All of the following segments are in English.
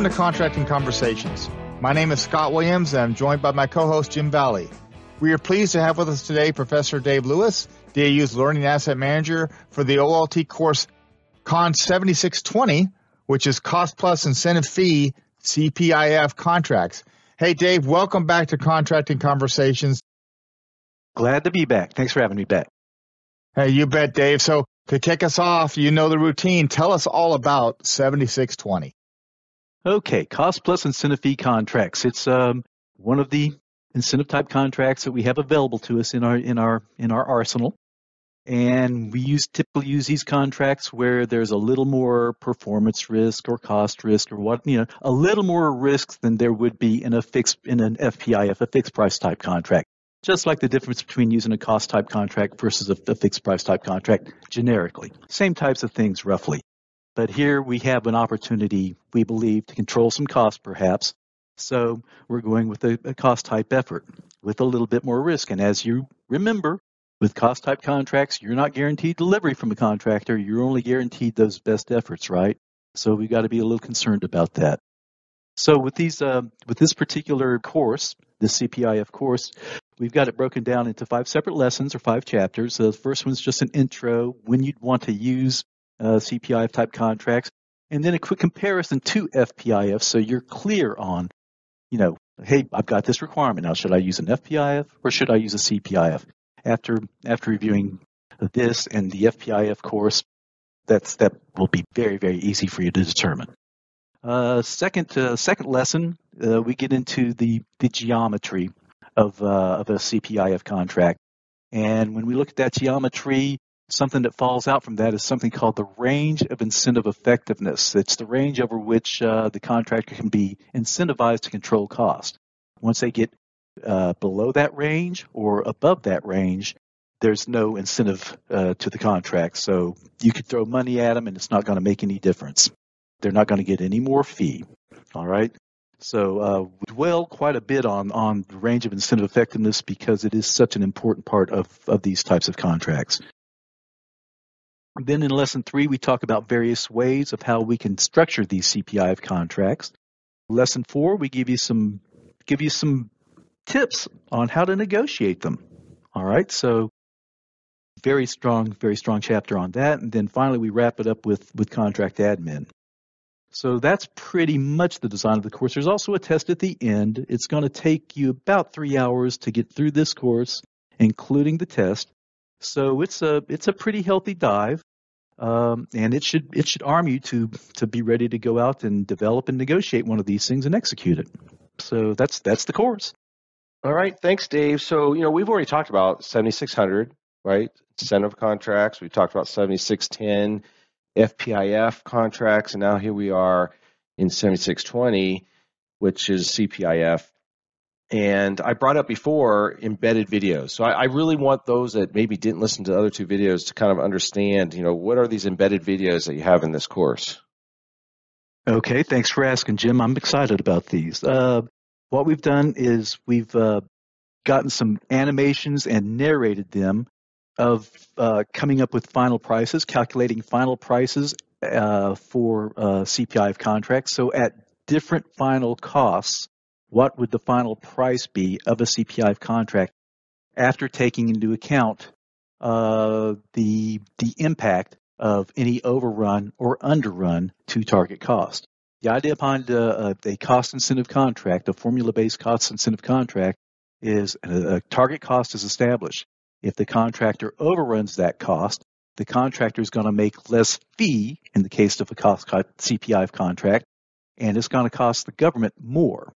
Welcome to Contracting Conversations. My name is Scott Williams and I'm joined by my co-host Jim Valley. We are pleased to have with us today Professor Dave Lewis, DAU's Learning Asset Manager for the OLT course Con 7620, which is Cost Plus Incentive Fee CPIF contracts. Hey Dave, welcome back to Contracting Conversations. Glad to be back. Thanks for having me back. Hey, you bet, Dave. So to kick us off, you know the routine. Tell us all about 7620. Okay, cost plus incentive fee contracts. It's um, one of the incentive type contracts that we have available to us in our in our in our arsenal. And we use typically use these contracts where there's a little more performance risk or cost risk or what you know a little more risk than there would be in a fixed in an FPIF, a fixed price type contract. Just like the difference between using a cost type contract versus a, a fixed price type contract generically. Same types of things roughly. But here we have an opportunity, we believe, to control some costs perhaps. So we're going with a, a cost type effort with a little bit more risk. And as you remember, with cost type contracts, you're not guaranteed delivery from a contractor. You're only guaranteed those best efforts, right? So we've got to be a little concerned about that. So with these, uh, with this particular course, the CPIF course, we've got it broken down into five separate lessons or five chapters. So the first one's just an intro, when you'd want to use uh, CPIF type contracts, and then a quick comparison to FPIF so you're clear on, you know, hey, I've got this requirement now. Should I use an FPIF or should I use a CPIF? After after reviewing this and the FPIF course, that's that will be very very easy for you to determine. Uh, second uh, second lesson, uh, we get into the the geometry of uh, of a CPIF contract, and when we look at that geometry, something that falls out from that is something called the range of incentive effectiveness. It's the range over which uh, the contractor can be incentivized to control cost. Once they get uh, below that range or above that range, there's no incentive uh, to the contract. So you could throw money at them and it's not going to make any difference. They're not going to get any more fee. All right. So uh, we dwell quite a bit on on the range of incentive effectiveness because it is such an important part of of these types of contracts. Then in lesson three, we talk about various ways of how we can structure these CPIF contracts. Lesson four, we give you some give you some tips on how to negotiate them. All right, so very strong, very strong chapter on that, and then finally we wrap it up with with contract admin. So that's pretty much the design of the course. There's also a test at the end. It's going to take you about three hours to get through this course, including the test. So it's a it's a pretty healthy dive, um, and it should it should arm you to to be ready to go out and develop and negotiate one of these things and execute it. So that's that's the course. All right, thanks, Dave. So you know we've already talked about 7600, right? Incentive contracts. We talked about 7610 FPIF contracts, and now here we are in 7620, which is CPIF and I brought up before embedded videos. So I, I, really want those that maybe didn't listen to the other two videos to kind of understand, you know, what are these embedded videos that you have in this course? Okay, thanks for asking, Jim. I'm excited about these. Uh, what we've done is we've uh, gotten some animations and narrated them of uh, coming up with final prices, calculating final prices uh, for uh, CPIF contracts. So at different final costs, what would the final price be of a CPIF contract after taking into account uh, the the impact of any overrun or underrun to target cost. The idea behind uh, a cost incentive contract, a formula-based cost incentive contract, is a, a target cost is established. If the contractor overruns that cost, the contractor is going to make less fee in the case of a cost CPIF contract, and it's going to cost the government more.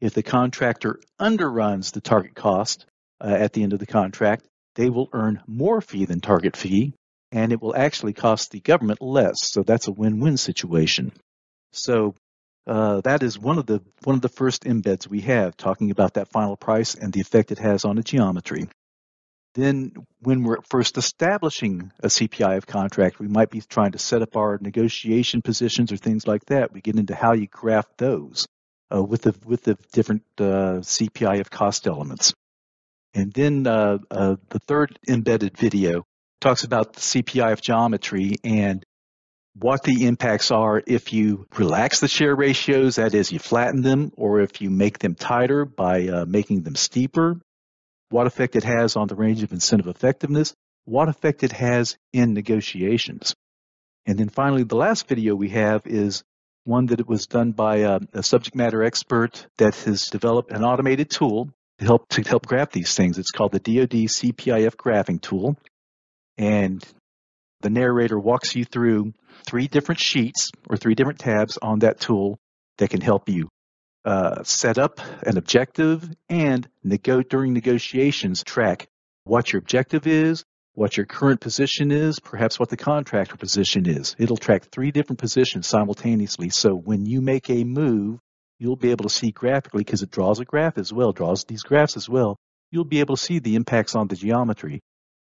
If the contractor underruns the target cost uh, at the end of the contract, they will earn more fee than target fee, and it will actually cost the government less. So that's a win-win situation. So uh, that is one of the one of the first embeds we have, talking about that final price and the effect it has on the geometry. Then, when we're first establishing a CPIF contract, we might be trying to set up our negotiation positions or things like that. We get into how you craft those uh, with the with the different uh, of cost elements. And then uh, uh, the third embedded video talks about the CPIF geometry and what the impacts are if you relax the share ratios, that is, you flatten them, or if you make them tighter by uh, making them steeper, what effect it has on the range of incentive effectiveness, what effect it has in negotiations. And then finally, the last video we have is one that was done by a, a subject matter expert that has developed an automated tool to help to help graph these things. It's called the DoD CPIF graphing tool, and the narrator walks you through three different sheets or three different tabs on that tool that can help you uh, set up an objective and during negotiations track what your objective is, what your current position is, perhaps what the contractor position is. It'll track three different positions simultaneously. So when you make a move, you'll be able to see graphically because it draws a graph as well, draws these graphs as well. You'll be able to see the impacts on the geometry.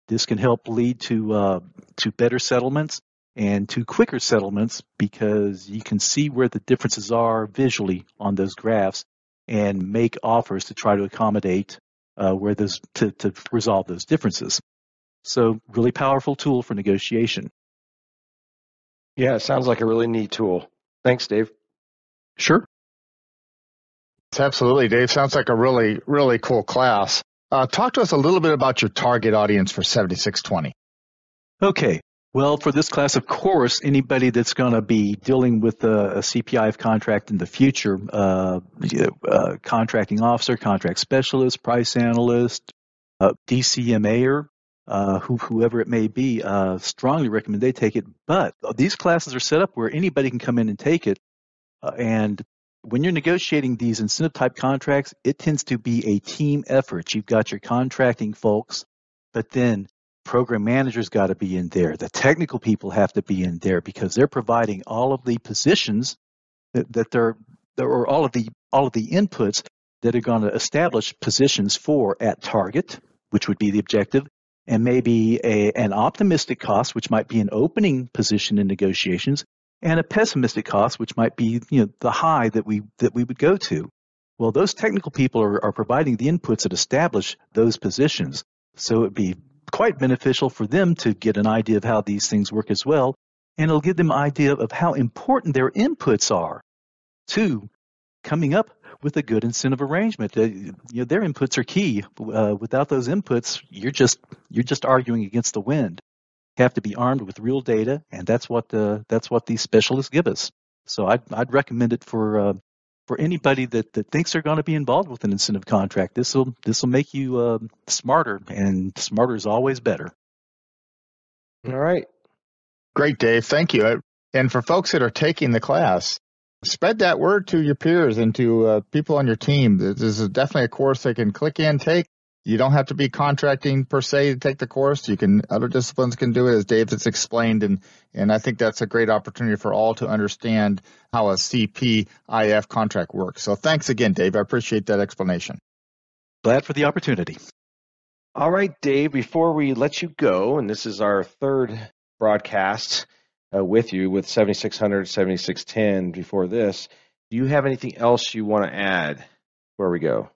This can help lead to uh, to better settlements and to quicker settlements because you can see where the differences are visually on those graphs and make offers to try to accommodate uh, where those to, to resolve those differences. So really powerful tool for negotiation. Yeah, it sounds like a really neat tool. Thanks, Dave. Sure. Absolutely, Dave. Sounds like a really, really cool class. Uh, talk to us a little bit about your target audience for 7620. Okay. Well, for this class, of course, anybody that's going to be dealing with a, a, CPIF contract in the future, uh, uh, contracting officer, contract specialist, price analyst, uh, DCMAer, uh, who, whoever it may be, uh, strongly recommend they take it. But these classes are set up where anybody can come in and take it. Uh, and when you're negotiating these incentive type contracts, it tends to be a team effort. You've got your contracting folks, but then program managers got to be in there. The technical people have to be in there because they're providing all of the positions that, that they're, or all of the all of the inputs that are going to establish positions for at target, which would be the objective, and maybe a, an optimistic cost, which might be an opening position in negotiations, and a pessimistic cost, which might be you know the high that we that we would go to. Well, those technical people are, are providing the inputs that establish those positions. So it'd be quite beneficial for them to get an idea of how these things work as well. And it'll give them an idea of how important their inputs are to coming up with a good incentive arrangement. Uh, you know, their inputs are key. Uh, without those inputs, you're just you're just arguing against the wind. You have to be armed with real data, and that's what the that's what these specialists give us. So I'd I'd recommend it for uh, for anybody that, that thinks they're going to be involved with an incentive contract. This will this will make you uh, smarter, and smarter is always better. All right, great, Dave. Thank you. And for folks that are taking the class, spread that word to your peers and to uh, people on your team. This is definitely a course they can click in, take, you don't have to be contracting per se to take the course. You can other disciplines can do it as Dave has explained, and and I think that's a great opportunity for all to understand how a CPIF contract works. So thanks again, Dave. I appreciate that explanation. Glad for the opportunity. All right, Dave. Before we let you go, and this is our third broadcast uh, with you with 7600, 7610. Before this, do you have anything else you want to add? Where we go?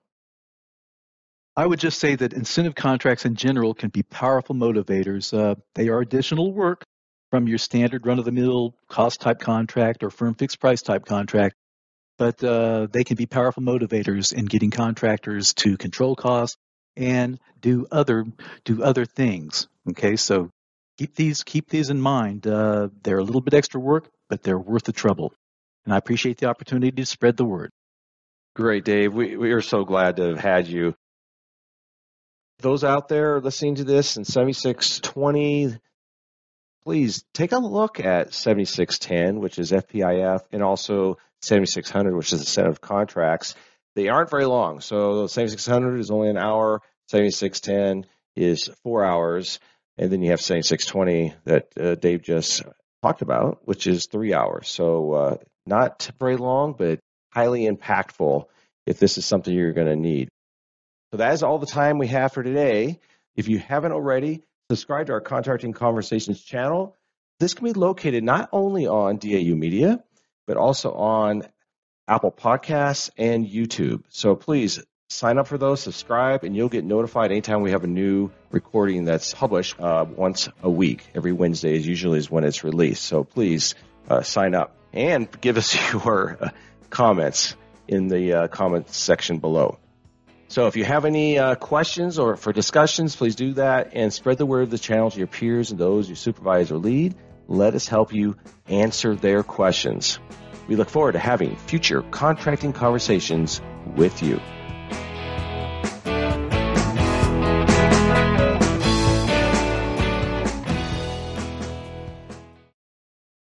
I would just say that incentive contracts in general can be powerful motivators. Uh, they are additional work from your standard run of the mill cost type contract or firm fixed price type contract, but uh, they can be powerful motivators in getting contractors to control costs and do other do other things. Okay, so keep these keep these in mind. Uh, they're a little bit extra work, but they're worth the trouble. And I appreciate the opportunity to spread the word. Great, Dave. We we are so glad to have had you those out there listening to this in 7620, please take a look at 7610, which is FPIF, and also 7600, which is a set of contracts. They aren't very long. So 7600 is only an hour, 7610 is four hours, and then you have 7620 that uh, Dave just talked about, which is three hours. So uh, not very long, but highly impactful if this is something you're going to need. So that is all the time we have for today. If you haven't already, subscribe to our Contracting Conversations channel. This can be located not only on DAU Media, but also on Apple Podcasts and YouTube. So please sign up for those, subscribe, and you'll get notified anytime we have a new recording that's published uh, once a week. Every Wednesday is usually is when it's released. So please uh, sign up and give us your uh, comments in the uh, comment section below. So if you have any uh, questions or for discussions, please do that and spread the word of the channel to your peers and those you supervise or lead. Let us help you answer their questions. We look forward to having future contracting conversations with you.